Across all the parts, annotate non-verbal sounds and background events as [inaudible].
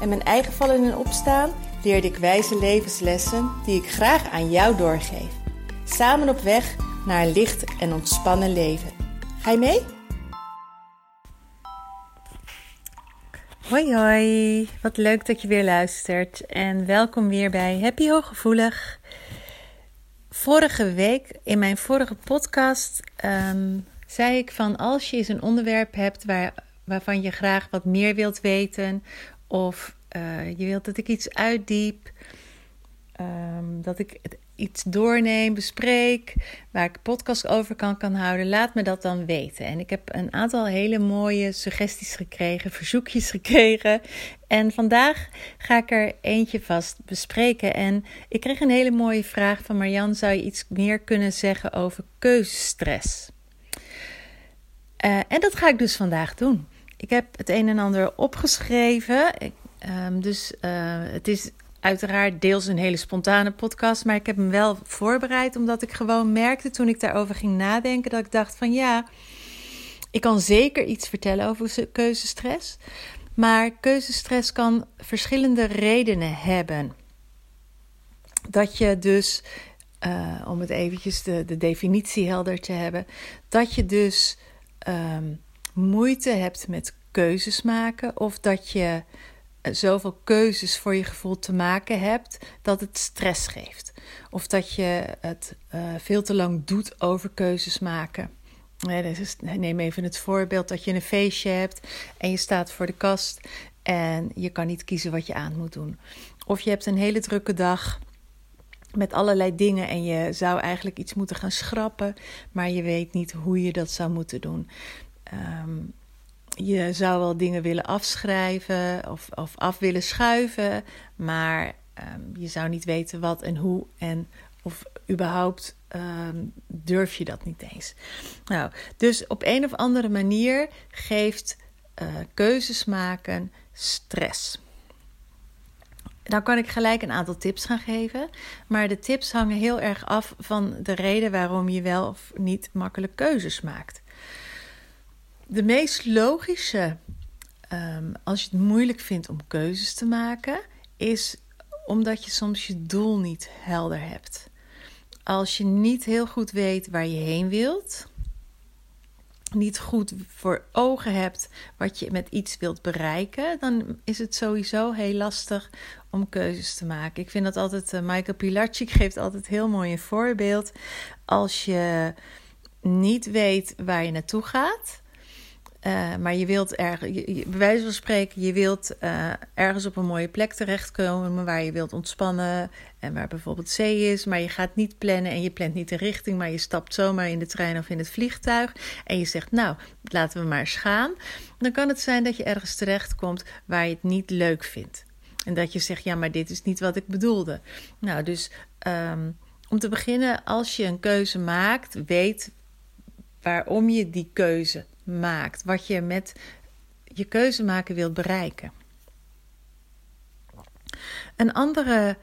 en mijn eigen vallen en opstaan leerde ik wijze levenslessen die ik graag aan jou doorgeef. Samen op weg naar een licht en ontspannen leven. Ga je mee? Hoi hoi, wat leuk dat je weer luistert en welkom weer bij Happy Hooggevoelig. Vorige week in mijn vorige podcast um, zei ik van als je eens een onderwerp hebt waar, waarvan je graag wat meer wilt weten of uh, je wilt dat ik iets uitdiep, um, dat ik iets doorneem, bespreek, waar ik podcast over kan, kan houden, laat me dat dan weten. En ik heb een aantal hele mooie suggesties gekregen, verzoekjes [laughs] gekregen. En vandaag ga ik er eentje vast bespreken. En ik kreeg een hele mooie vraag van Marjan: zou je iets meer kunnen zeggen over keuzestress? Uh, en dat ga ik dus vandaag doen. Ik heb het een en ander opgeschreven. Ik, um, dus uh, het is uiteraard deels een hele spontane podcast, maar ik heb hem wel voorbereid omdat ik gewoon merkte toen ik daarover ging nadenken dat ik dacht van ja, ik kan zeker iets vertellen over keuzestress, maar keuzestress kan verschillende redenen hebben. Dat je dus, uh, om het eventjes de, de definitie helder te hebben, dat je dus um, moeite hebt met keuzes maken of dat je zoveel keuzes voor je gevoel te maken hebt dat het stress geeft. Of dat je het uh, veel te lang doet over keuzes maken. Dus neem even het voorbeeld dat je een feestje hebt en je staat voor de kast en je kan niet kiezen wat je aan moet doen. Of je hebt een hele drukke dag met allerlei dingen en je zou eigenlijk iets moeten gaan schrappen, maar je weet niet hoe je dat zou moeten doen. Um, je zou wel dingen willen afschrijven of, of af willen schuiven, maar um, je zou niet weten wat en hoe en of überhaupt um, durf je dat niet eens. Nou, dus op een of andere manier geeft uh, keuzes maken stress. Nou kan ik gelijk een aantal tips gaan geven, maar de tips hangen heel erg af van de reden waarom je wel of niet makkelijk keuzes maakt. De meest logische, um, als je het moeilijk vindt om keuzes te maken, is omdat je soms je doel niet helder hebt. Als je niet heel goed weet waar je heen wilt, niet goed voor ogen hebt wat je met iets wilt bereiken, dan is het sowieso heel lastig om keuzes te maken. Ik vind dat altijd, uh, Michael Pilarczyk geeft altijd heel mooi een voorbeeld. Als je niet weet waar je naartoe gaat, uh, maar je wilt ergens, bij wijze spreken, je wilt uh, ergens op een mooie plek terechtkomen waar je wilt ontspannen en waar bijvoorbeeld zee is, maar je gaat niet plannen en je plant niet de richting, maar je stapt zomaar in de trein of in het vliegtuig en je zegt, nou, laten we maar eens gaan. Dan kan het zijn dat je ergens terechtkomt waar je het niet leuk vindt. En dat je zegt, ja, maar dit is niet wat ik bedoelde. Nou, dus um, om te beginnen, als je een keuze maakt, weet waarom je die keuze maakt, wat je met je keuze maken wilt bereiken. Een andere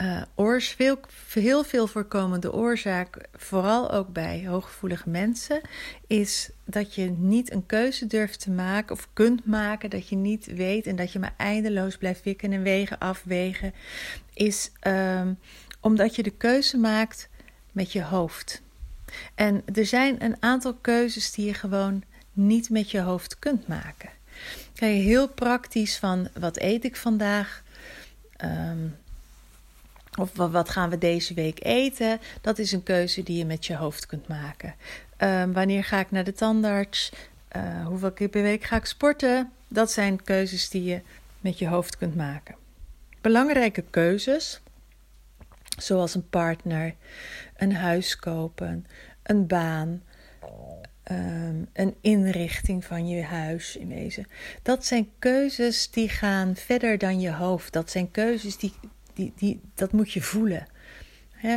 uh, veel, heel veel voorkomende oorzaak, vooral ook bij hooggevoelige mensen, is dat je niet een keuze durft te maken of kunt maken, dat je niet weet en dat je maar eindeloos blijft wikken en wegen afwegen, is um, omdat je de keuze maakt met je hoofd. En er zijn een aantal keuzes die je gewoon niet met je hoofd kunt maken. Kijk, heel praktisch van wat eet ik vandaag? Um, of wat gaan we deze week eten? Dat is een keuze die je met je hoofd kunt maken. Um, wanneer ga ik naar de tandarts? Uh, hoeveel keer per week ga ik sporten? Dat zijn keuzes die je met je hoofd kunt maken. Belangrijke keuzes, zoals een partner, een huis kopen, een baan, Ehm, een inrichting van je huis in wezen. Dat zijn keuzes die gaan verder dan je hoofd. Dat zijn keuzes die, die, die dat moet je voelen.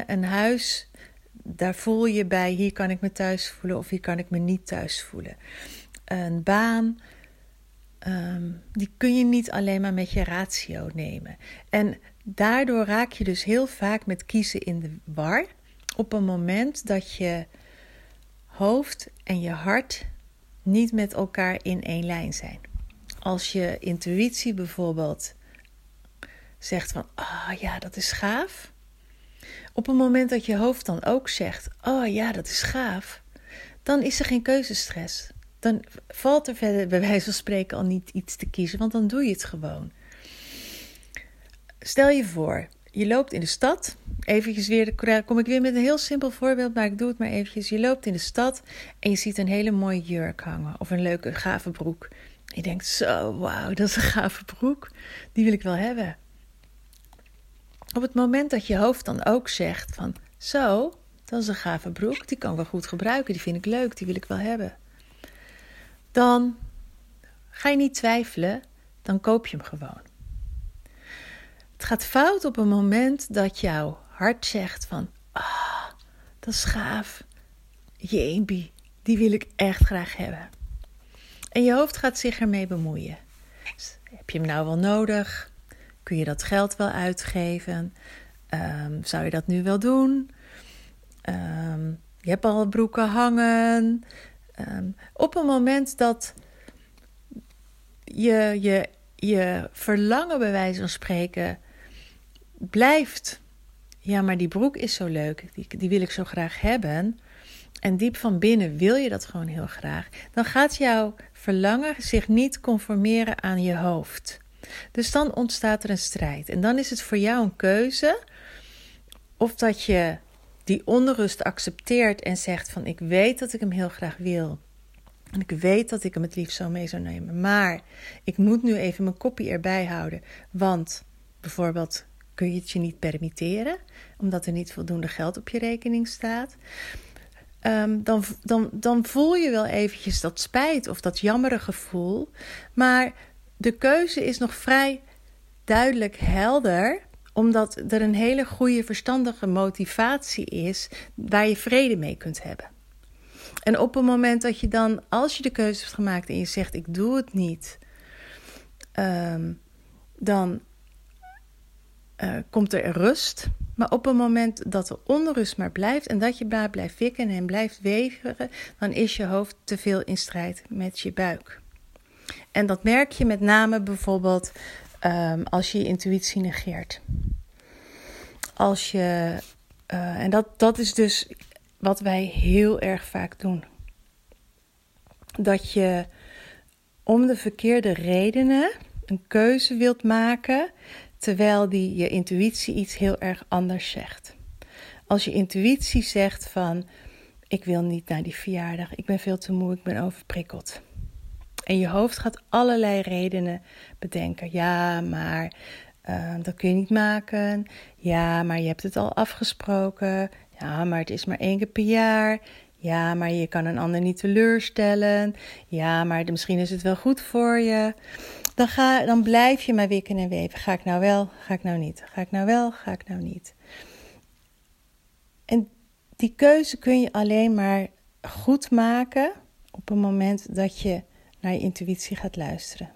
een huis, daar voel je bij, hier kan ik me thuis voelen of hier kan ik me niet thuis voelen. Een baan, ehm, die kun je niet alleen maar met je ratio nemen. En daardoor raak je dus heel vaak met kiezen in de war. Op een moment dat je hoofd en je hart niet met elkaar in één lijn zijn. Als je intuïtie bijvoorbeeld zegt van, oh, ja, dat is gaaf. Op het moment dat je hoofd dan ook zegt, oh ja, dat is gaaf, dan is er geen keuzestress. Dan valt er verder bij wijze van spreken al niet iets te kiezen, want dan doe je het gewoon. Stel je voor, je loopt in de stad. Eventjes weer, kom ik weer met een heel simpel voorbeeld, maar ik doe het maar eventjes. Je loopt in de stad en je ziet een hele mooie jurk hangen of een leuke gave broek. Je denkt zo, wauw, dat is een gave broek. Die wil ik wel hebben. Op het moment dat je hoofd dan ook zegt van, zo, dat is een gave broek, die kan ik wel goed gebruiken, die vind ik leuk, die wil ik wel hebben. Dan ga je niet twijfelen, dan koop je hem gewoon. Gaat fout op een moment dat jouw hart zegt van, ah, dat is gaaf. Jeempie, die wil ik echt graag hebben. En je hoofd gaat zich ermee bemoeien. heb je hem nou wel nodig? Kun je dat geld wel uitgeven? Ehm, zou je dat nu wel doen? Ehm, je hebt al broeken hangen. Ehm, op een moment dat je, je, je verlangen, bij wijze van spreken, blijft. Ja, maar die broek is zo leuk. Die, wil ik zo graag hebben. En diep van binnen wil je dat gewoon heel graag. Dan gaat jouw verlangen zich niet conformeren aan je hoofd. Dus dan ontstaat er een strijd. En dan is het voor jou een keuze of dat je die onrust accepteert en zegt van ik weet dat ik hem heel graag wil. En ik weet dat ik hem het liefst zo mee zou nemen. Maar ik moet nu even mijn kopie erbij houden. Want bijvoorbeeld kun je het je niet permitteren, omdat er niet voldoende geld op je rekening staat. Ehm, dan, dan, dan voel je wel eventjes dat spijt of dat jammere gevoel. Maar de keuze is nog vrij duidelijk helder, omdat er een hele goede verstandige motivatie is waar je vrede mee kunt hebben. En op het moment dat je dan, als je de keuze hebt gemaakt en je zegt: Ik doe het niet, ehm, dan uh, komt er rust. Maar op het moment dat de onrust maar blijft en dat je maar blijft wikken en blijft weveren, dan is je hoofd te veel in strijd met je buik. En dat merk je met name bijvoorbeeld um, als je je intuïtie negeert. Als je, uh, en dat, dat is dus wat wij heel erg vaak doen. Dat je om de verkeerde redenen een keuze wilt maken terwijl die je intuïtie iets heel erg anders zegt. Als je intuïtie zegt van ik wil niet naar die verjaardag, ik ben veel te moe, ik ben overprikkeld. En je hoofd gaat allerlei redenen bedenken. Ja, maar uh, dat kun je niet maken. Ja, maar je hebt het al afgesproken. Ja, maar het is maar één keer per jaar. Ja, maar je kan een ander niet teleurstellen. Ja, maar misschien is het wel goed voor je dan, dan blijf je maar wikken en weven. Ga ik nou wel, ga ik nou niet? Ga ik nou wel, ga ik nou niet? En die keuze kun je alleen maar goed maken op het moment dat je naar je intuïtie gaat luisteren.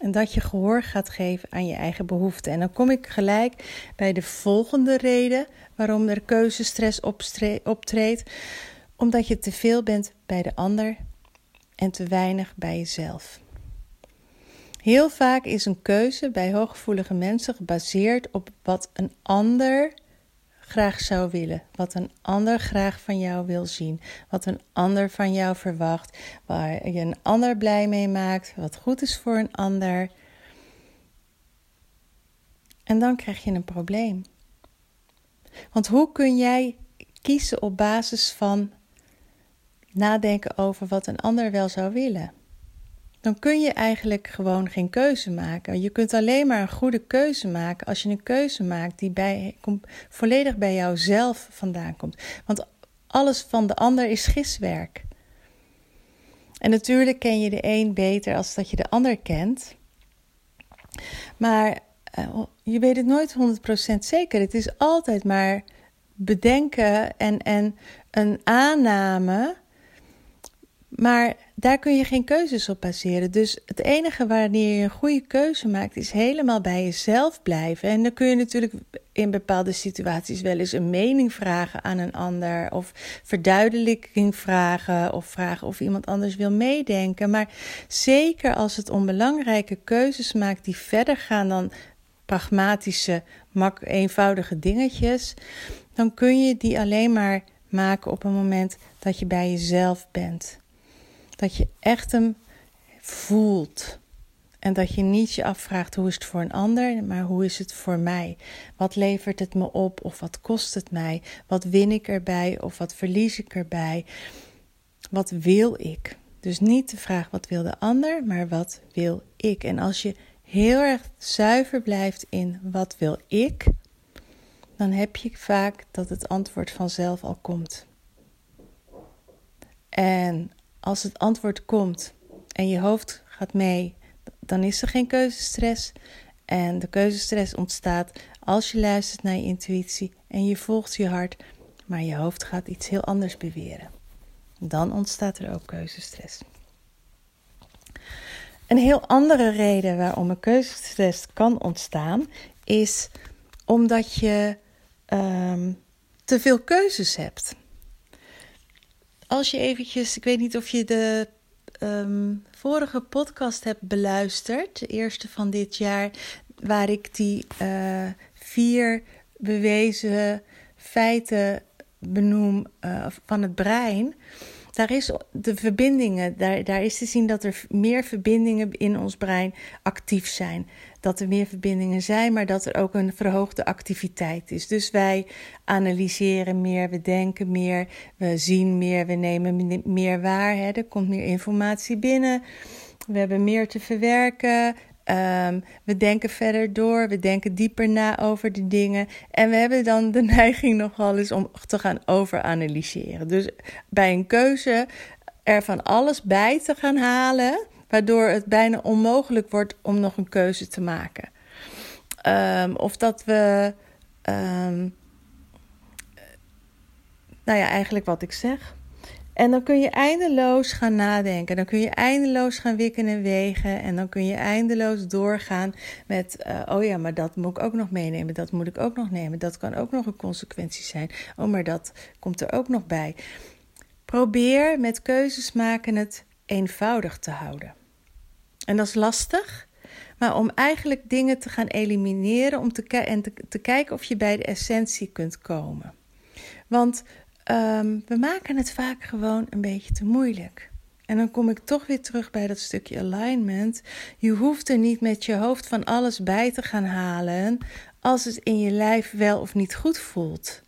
En dat je gehoor gaat geven aan je eigen behoeften. En dan kom ik gelijk bij de volgende reden waarom er keuzestress optreedt. Omdat je te veel bent bij de ander en te weinig bij jezelf. Heel vaak is een keuze bij hooggevoelige mensen gebaseerd op wat een ander graag zou willen, wat een ander graag van jou wil zien, wat een ander van jou verwacht, waar je een ander blij mee maakt, wat goed is voor een ander. En dan krijg je een probleem. Want hoe kun jij kiezen op basis van nadenken over wat een ander wel zou willen? Dan kun je eigenlijk gewoon geen keuze maken. Je kunt alleen maar een goede keuze maken als je een keuze maakt die bij, volledig bij jouzelf vandaan komt. Want alles van de ander is giswerk. En natuurlijk ken je de een beter als dat je de ander kent. Maar uh, je weet het nooit 100% zeker. Het is altijd maar bedenken en, en een aanname. Maar daar kun je geen keuzes op baseren. Dus het enige wanneer je een goede keuze maakt, is helemaal bij jezelf blijven. En dan kun je natuurlijk in bepaalde situaties wel eens een mening vragen aan een ander. Of verduidelijking vragen. Of vragen of iemand anders wil meedenken. Maar zeker als het om belangrijke keuzes maakt die verder gaan dan pragmatische, mak eenvoudige dingetjes. Dan kun je die alleen maar maken op een moment dat je bij jezelf bent. Dat je echt hem voelt. En dat je niet je afvraagt hoe is het voor een ander, maar hoe is het voor mij? Wat levert het me op of wat kost het mij? Wat win ik erbij of wat verlies ik erbij? Wat wil ik? Dus niet de vraag wat wil de ander, maar wat wil ik? En als je heel erg zuiver blijft in wat wil ik, dan heb je vaak dat het antwoord vanzelf al komt. En als het antwoord komt en je hoofd gaat mee, dan is er geen keuzestress. En de keuzestress ontstaat als je luistert naar je intuïtie en je volgt je hart, maar je hoofd gaat iets heel anders beweren. Dan ontstaat er ook keuzestress. Een heel andere reden waarom een keuzestress kan ontstaan is omdat je um, te veel keuzes hebt. Als je eventjes, ik weet niet of je de um, vorige podcast hebt beluisterd, de eerste van dit jaar, waar ik die uh, vier bewezen feiten benoem uh, van het brein daar is de verbindingen, daar, daar is te zien dat er meer verbindingen in ons brein actief zijn. Dat er meer verbindingen zijn, maar dat er ook een verhoogde activiteit is. Dus wij analyseren meer, we denken meer, we zien meer, we nemen meer waar. Hè? Er komt meer informatie binnen. We hebben meer te verwerken. Um, we denken verder door, we denken dieper na over de dingen. En we hebben dan de [laughs] neiging nogal eens om te gaan overanalyseren. Dus bij een keuze er van alles bij te gaan halen, waardoor het bijna onmogelijk wordt om nog een keuze te maken. Um, of dat we. Um, nou ja, eigenlijk wat ik zeg. En dan kun je eindeloos gaan nadenken. Dan kun je eindeloos gaan wikken en wegen. En dan kun je eindeloos doorgaan met: uh, oh ja, maar dat moet ik ook nog meenemen. Dat moet ik ook nog nemen. Dat kan ook nog een consequentie zijn. Oh, maar dat komt er ook nog bij. Probeer met keuzes maken het eenvoudig te houden. En dat is lastig. Maar om eigenlijk dingen te gaan elimineren om te kijken of je bij de essentie kunt komen. Want um, we maken het vaak gewoon een beetje te moeilijk. En dan kom ik toch weer terug bij dat stukje alignment. Je hoeft er niet met je hoofd van alles bij te gaan halen als het in je lijf wel of niet goed voelt.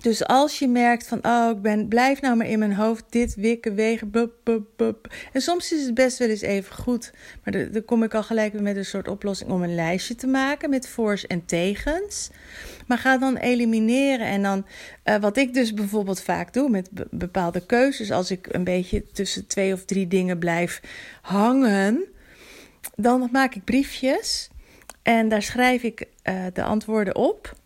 Dus als je merkt van, oh, ik ben, blijf nou maar in mijn hoofd dit wikken, wegen, bup, bup, bup. En soms is het best wel eens even goed. Maar dan kom ik al gelijk weer met een soort oplossing om een lijstje te maken met voor's en tegens. Maar ga dan elimineren. En dan, uh, wat ik dus bijvoorbeeld vaak doe met bepaalde keuzes, als ik een beetje tussen twee of drie dingen blijf hangen, dan maak ik briefjes. En daar schrijf ik uh, de antwoorden op.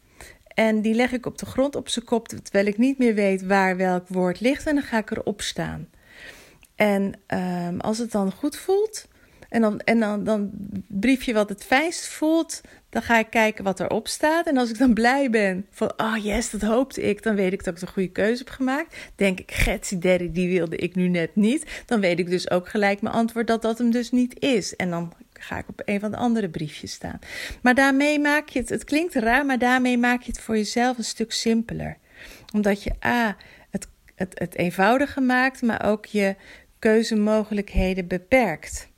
En die leg ik op de grond op zijn kop, terwijl ik niet meer weet waar welk woord ligt. En dan ga ik erop staan. En um, als het dan goed voelt, en dan, en dan, dan brief je wat het fijnst voelt, dan ga ik kijken wat erop staat. En als ik dan blij ben van, oh yes, dat hoopte ik, dan weet ik dat ik de goede keuze heb gemaakt. Denk ik, Getsie Daddy, die wilde ik nu net niet. Dan weet ik dus ook gelijk mijn antwoord dat dat hem dus niet is. En dan ga ik op een van de andere briefjes staan. Maar daarmee maak je het, het klinkt raar, maar daarmee maak je het voor jezelf een stuk simpeler. Omdat je A, het, het, het eenvoudiger maakt, maar ook je keuzemogelijkheden beperkt.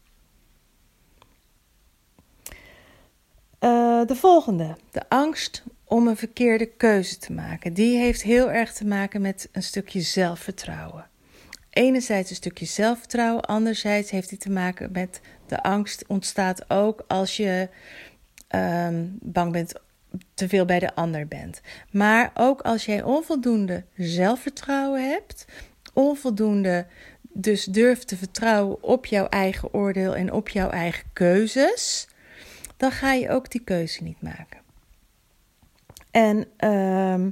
Uh, de volgende, de angst om een verkeerde keuze te maken. Die heeft heel erg te maken met een stukje zelfvertrouwen. Enerzijds een stukje zelfvertrouwen, anderzijds heeft die te maken met de angst ontstaat ook als je um, bang bent te veel bij de ander bent. Maar ook als jij onvoldoende zelfvertrouwen hebt onvoldoende dus durft te vertrouwen op jouw eigen oordeel en op jouw eigen keuzes, dan ga je ook die keuze niet maken. En ehm,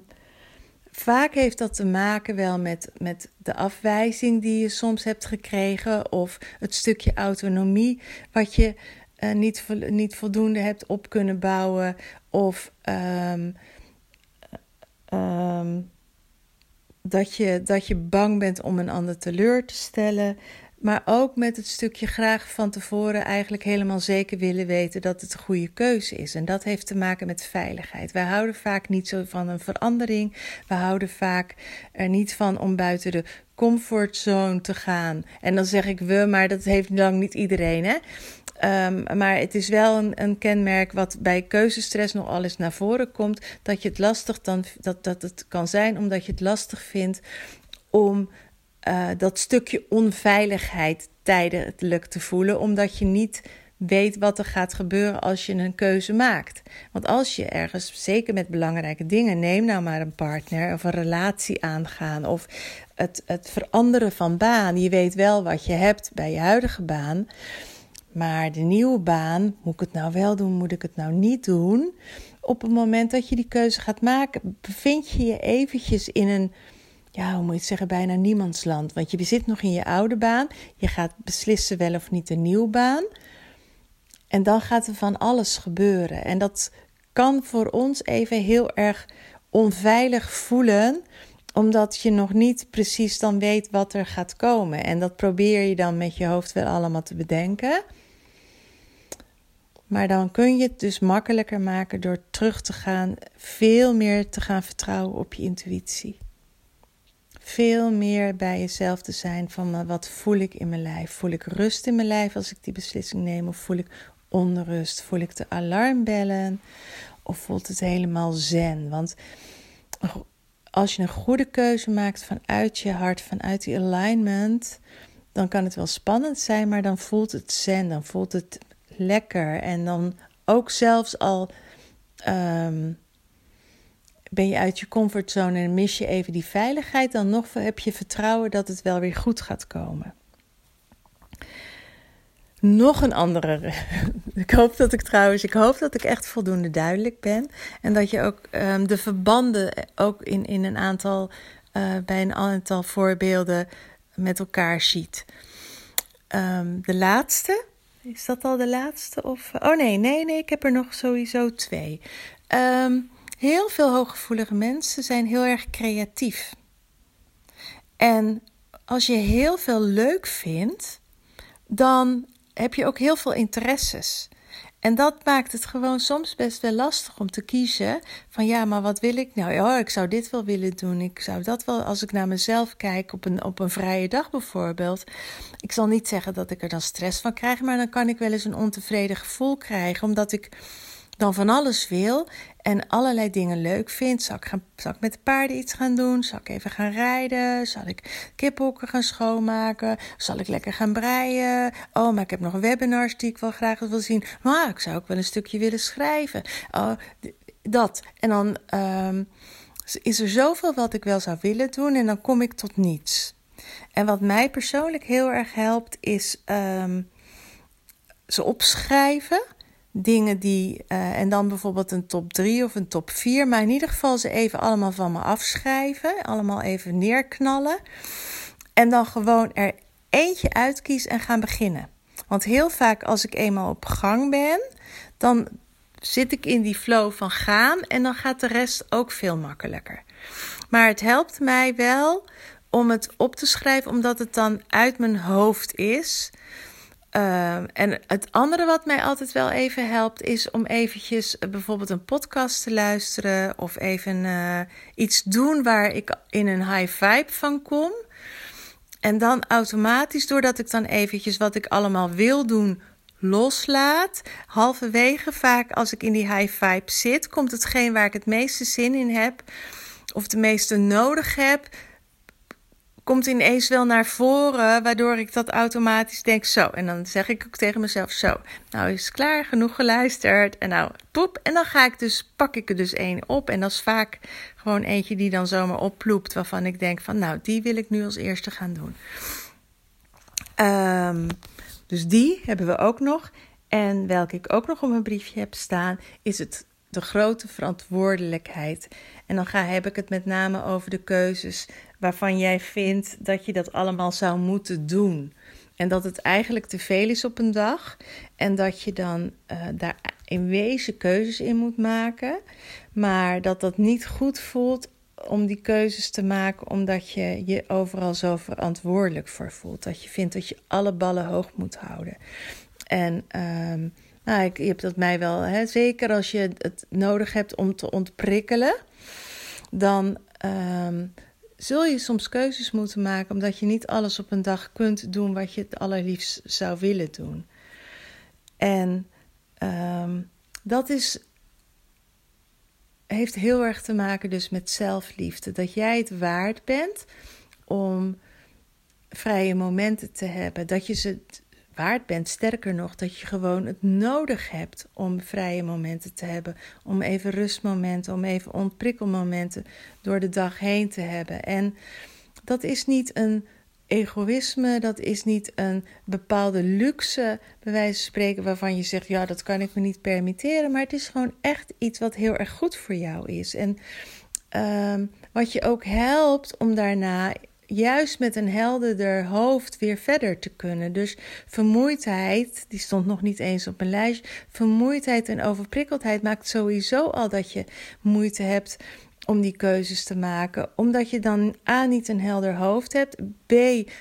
vaak heeft dat te maken wel met, met de afwijzing die je soms hebt gekregen, of het stukje autonomie wat je uh, niet, niet voldoende hebt op kunnen bouwen, of um, um, dat je, dat je bang bent om een ander teleur te stellen. Maar ook met het stukje graag van tevoren eigenlijk helemaal zeker willen weten dat het een goede keuze is. En dat heeft te maken met veiligheid. Wij houden vaak niet zo van een verandering. We houden vaak er niet van om buiten de comfortzone te gaan. En dan zeg ik we, maar dat heeft lang niet iedereen. Hè? Um, maar het is wel een, een, kenmerk wat bij keuzestress nog alles naar voren komt. Dat je het lastig dan, dat, dat het kan zijn omdat je het lastig vindt om uh, dat stukje onveiligheid tijdelijk te voelen. Omdat je niet weet wat er gaat gebeuren als je een keuze maakt. Want als je ergens, zeker met belangrijke dingen, neem nou maar een partner of een relatie aangaan of het, het veranderen van baan. Je weet wel wat je hebt bij je huidige baan. Maar de nieuwe baan, moet ik het nou wel doen, moet ik het nou niet doen? Op het moment dat je die keuze gaat maken, bevind je je eventjes in een, ja, hoe moet je het zeggen, bijna niemandsland. Want je zit nog in je oude baan, je gaat beslissen wel of niet een nieuwe baan. En dan gaat er van alles gebeuren. En dat kan voor ons even heel erg onveilig voelen, omdat je nog niet precies dan weet wat er gaat komen. En dat probeer je dan met je hoofd wel allemaal te bedenken. Maar dan kun je het dus makkelijker maken door terug te gaan, veel meer te gaan vertrouwen op je intuïtie. Veel meer bij jezelf te zijn van wat voel ik in mijn lijf? Voel ik rust in mijn lijf als ik die beslissing neem? Of voel ik onrust? Voel ik de alarmbellen? Of voelt het helemaal zen? Want als je een goede keuze maakt vanuit je hart, vanuit die alignment, dan kan het wel spannend zijn, maar dan voelt het zen, dan voelt het lekker. En dan ook zelfs al um, ben je uit je comfortzone en mis je even die veiligheid, dan nog heb je vertrouwen dat het wel weer goed gaat komen. Nog een andere. [laughs] ik hoop dat ik trouwens, ik hoop dat ik echt voldoende duidelijk ben. En dat je ook um, de verbanden ook in, in een aantal, uh, bij een aantal voorbeelden met elkaar ziet. Um, de laatste is dat al de laatste? Of, oh nee, nee, nee, ik heb er nog sowieso twee. Um, heel veel hooggevoelige mensen zijn heel erg creatief. En als je heel veel leuk vindt, dan heb je ook heel veel interesses. En dat maakt het gewoon soms best wel lastig om te kiezen van ja, maar wat wil ik nou? Ja, ik zou dit wel willen doen. Ik zou dat wel, als ik naar mezelf kijk op een, op een vrije dag bijvoorbeeld. Ik zal niet zeggen dat ik er dan stress van krijg, maar dan kan ik wel eens een ontevreden gevoel krijgen, omdat ik dan van alles wil en allerlei dingen leuk vind. Zal ik, gaan, zal ik met de paarden iets gaan doen? Zal ik even gaan rijden? Zal ik kiphokken gaan schoonmaken? Zal ik lekker gaan breien? Oh, maar ik heb nog webinars die ik wel graag wil zien. Maar ik zou ook wel een stukje willen schrijven. Oh, dat. En dan um, is er zoveel wat ik wel zou willen doen en dan kom ik tot niets. En wat mij persoonlijk heel erg helpt is um, ze opschrijven dingen die. Uh, en dan bijvoorbeeld een top 3 of een top 4. Maar in ieder geval ze even allemaal van me afschrijven. Allemaal even neerknallen. En dan gewoon er eentje uitkiezen en gaan beginnen. Want heel vaak als ik eenmaal op gang ben, dan zit ik in die flow van gaan en dan gaat de rest ook veel makkelijker. Maar het helpt mij wel om het op te schrijven, omdat het dan uit mijn hoofd is. Uh, en het andere wat mij altijd wel even helpt, is om eventjes uh, bijvoorbeeld een podcast te luisteren of even uh, iets doen waar ik in een high vibe van kom. En dan automatisch, doordat ik dan eventjes wat ik allemaal wil doen, loslaat. Halverwege, vaak als ik in die high vibe zit, komt hetgeen waar ik het meeste zin in heb, of de meeste nodig heb, komt ineens wel naar voren, waardoor ik dat automatisch denk zo. En dan zeg ik ook tegen mezelf zo. Nou is het klaar, genoeg geluisterd. En nou, poep. En dan ga ik dus, pak ik er dus één op. En dat is vaak gewoon eentje die dan zomaar opploept, waarvan ik denk van nou, die wil ik nu als eerste gaan doen. Um, dus die hebben we ook nog. En welke ik ook nog op mijn briefje heb staan, is het de grote verantwoordelijkheid. En dan ga, heb ik het met name over de keuzes waarvan jij vindt dat je dat allemaal zou moeten doen. En dat het eigenlijk te veel is op een dag. En dat je dan uh, daar in wezen keuzes in moet maken. Maar dat dat niet goed voelt om die keuzes te maken omdat je je overal zo verantwoordelijk voor voelt. Dat je vindt dat je alle ballen hoog moet houden. En um, nou, ik, je hebt dat mij wel, hè, zeker als je het nodig hebt om te ontprikkelen, dan um, zul je soms keuzes moeten maken omdat je niet alles op een dag kunt doen wat je het allerliefst zou willen doen. En um, dat is heeft heel erg te maken dus met zelfliefde. Dat jij het waard bent om vrije momenten te hebben. Dat je ze waard bent, sterker nog, dat je gewoon het nodig hebt om vrije momenten te hebben. Om even rustmomenten, om even ontprikkelmomenten door de dag heen te hebben. En dat is niet een egoïsme, dat is niet een bepaalde luxe, bij wijze van spreken, waarvan je zegt: ja, dat kan ik me niet permitteren. Maar het is gewoon echt iets wat heel erg goed voor jou is. En um, wat je ook helpt om daarna juist met een helderder hoofd weer verder te kunnen. Dus vermoeidheid, die stond nog niet eens op mijn lijst. Vermoeidheid en overprikkeldheid maakt sowieso al dat je moeite hebt om die keuzes te maken. Omdat je dan A niet een helder hoofd hebt. B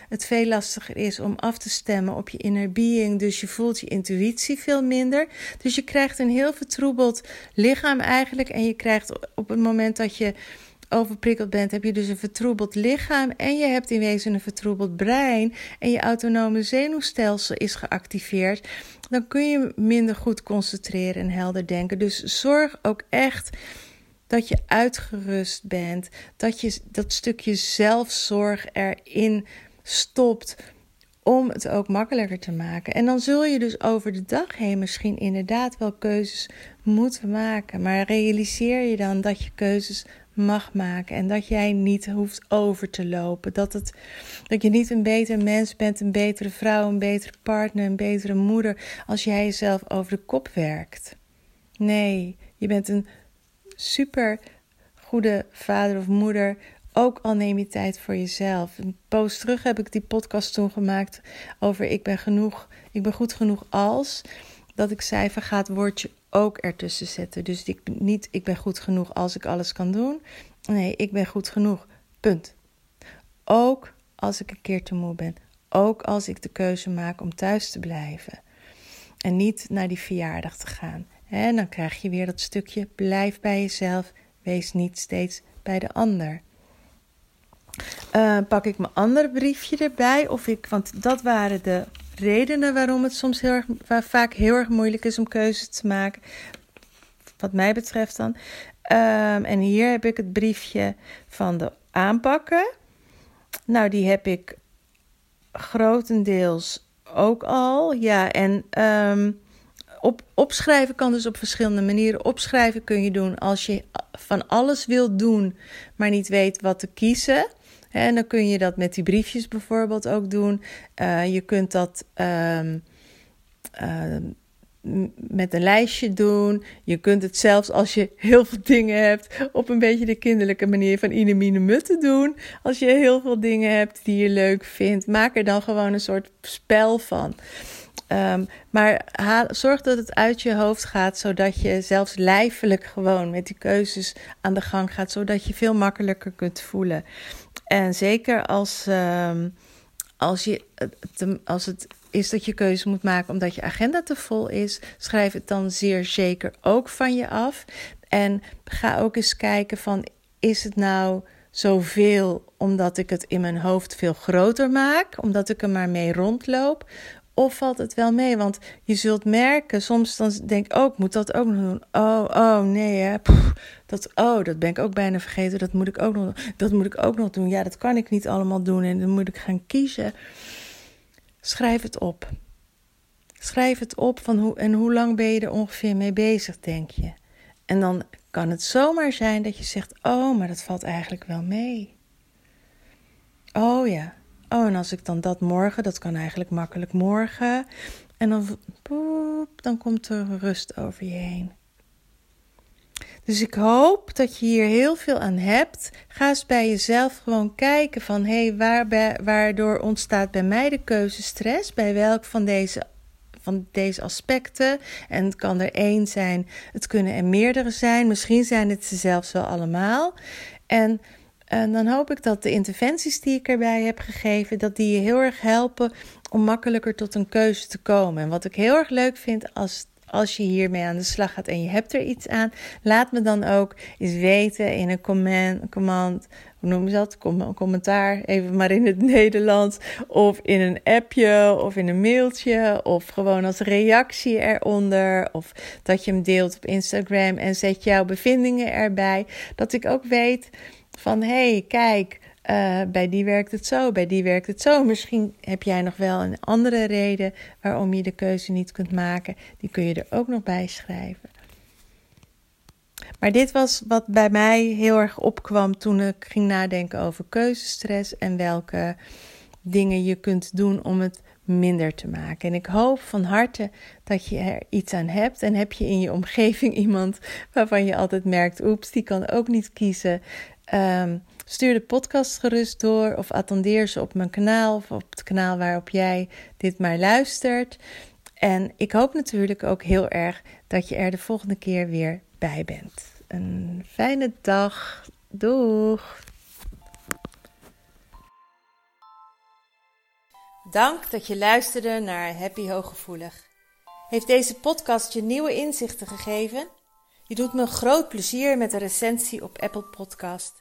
het veel lastiger is om af te stemmen op je inner being. Dus je voelt je intuïtie veel minder. Dus je krijgt een heel vertroebeld lichaam eigenlijk. En je krijgt op het moment dat je overprikkeld bent, heb je dus een vertroebeld lichaam en je hebt in wezen een vertroebeld brein en je autonome zenuwstelsel is geactiveerd, dan kun je minder goed concentreren en helder denken. Dus zorg ook echt dat je uitgerust bent, dat je dat stukje zelfzorg erin stopt om het ook makkelijker te maken. En dan zul je dus over de dag heen misschien inderdaad wel keuzes moeten maken, maar realiseer je dan dat je keuzes mag maken en dat jij niet hoeft over te lopen. Dat, het, dat je niet een beter mens bent, een betere vrouw, een betere partner, een betere moeder als jij jezelf over de kop werkt. Nee, je bent een super goede vader of moeder. Ook al neem je tijd voor jezelf. Een post terug heb ik die podcast toen gemaakt over ik ben genoeg, ik ben goed genoeg als. Dat ik zei, vergaat woordje ook ertussen zetten. Dus ik, niet ik ben goed genoeg als ik alles kan doen. Nee, ik ben goed genoeg. Punt. Ook als ik een keer te moe ben. Ook als ik de keuze maak om thuis te blijven. En niet naar die verjaardag te gaan. En dan krijg je weer dat stukje blijf bij jezelf. Wees niet steeds bij de ander. Uh, pak ik mijn andere briefje erbij. Of ik, want dat waren de redenen waarom het soms heel erg, vaak heel erg moeilijk is om keuzes te maken. Wat mij betreft dan. Um, en hier heb ik het briefje van de aanpakken. Nou, die heb ik grotendeels ook al. Ja, en um, op, opschrijven kan dus op verschillende manieren. Opschrijven kun je doen als je van alles wilt doen, maar niet weet wat te kiezen. En dan kun je dat met die briefjes bijvoorbeeld ook doen. Uh, je kunt dat um, uh, met een lijstje doen. Je kunt het zelfs als je heel veel dingen hebt, op een beetje de kinderlijke manier van Inemine Mutten doen. Als je heel veel dingen hebt die je leuk vindt, maak er dan gewoon een soort spel van. Um, maar zorg dat het uit je hoofd gaat, zodat je zelfs lijfelijk gewoon met die keuzes aan de gang gaat, zodat je veel makkelijker kunt voelen. En zeker als, um, als, je, als het is dat je keuze moet maken omdat je agenda te vol is, schrijf het dan zeer zeker ook van je af. En ga ook eens kijken van is het nou zoveel omdat ik het in mijn hoofd veel groter maak, omdat ik er maar mee rondloop? Of valt het wel mee? Want je zult merken, soms dan denk ik ook, moet dat ook nog doen? Oh, oh, nee, hè. dat, oh, dat ben ik ook bijna vergeten. Dat moet ik ook nog Dat moet ik ook nog doen. Ja, dat kan ik niet allemaal doen. En dan moet ik gaan kiezen. Schrijf het op. Schrijf het op van hoe, en hoe lang ben je er ongeveer mee bezig, denk je? En dan kan het zomaar zijn dat je zegt: Oh, maar dat valt eigenlijk wel mee. Oh ja. Oh, en als ik dan dat morgen, dat kan eigenlijk makkelijk morgen. En dan, poep, dan komt er rust over je heen. Dus ik hoop dat je hier heel veel aan hebt. Ga eens bij jezelf gewoon kijken van hé, hey, waar, waardoor ontstaat bij mij de keuzestress? Bij welk van deze van deze aspecten. En het kan er één zijn, het kunnen er meerdere zijn. Misschien zijn het ze zelfs wel allemaal. En, en dan hoop ik dat de interventies die ik erbij heb gegeven, dat die je heel erg helpen om makkelijker tot een keuze te komen. En wat ik heel erg leuk vind als als je hiermee aan de slag gaat en je hebt er iets aan, laat me dan ook eens weten in een comment, command, hoe noemen ze dat? Een commentaar, even maar in het [laughs] Nederlands. Of in een appje of in een mailtje. Of gewoon als reactie eronder. Of dat je hem deelt op Instagram en zet jouw bevindingen erbij. Dat ik ook weet van hé, hey, kijk. Uh, bij die werkt het zo, bij die werkt het zo. Misschien heb jij nog wel een andere reden waarom je de keuze niet kunt maken. Die kun je er ook nog bij schrijven. Maar dit was wat bij mij heel erg opkwam toen ik ging nadenken over keuzestress en welke dingen je kunt doen om het minder te maken. En ik hoop van harte dat je er iets aan hebt. En heb je in je omgeving [laughs] iemand waarvan je altijd merkt: oeps, die kan ook niet kiezen. Ehm, stuur de podcast gerust door of attendeer ze op mijn kanaal of op het kanaal waarop jij dit maar luistert. En ik hoop natuurlijk ook heel erg dat je er de volgende keer weer bij bent. Een fijne dag. Doeg! Dank dat je luisterde naar Happy Hooggevoelig. Heeft deze podcast je nieuwe inzichten gegeven? Je doet me groot plezier met een recensie op Apple Podcast.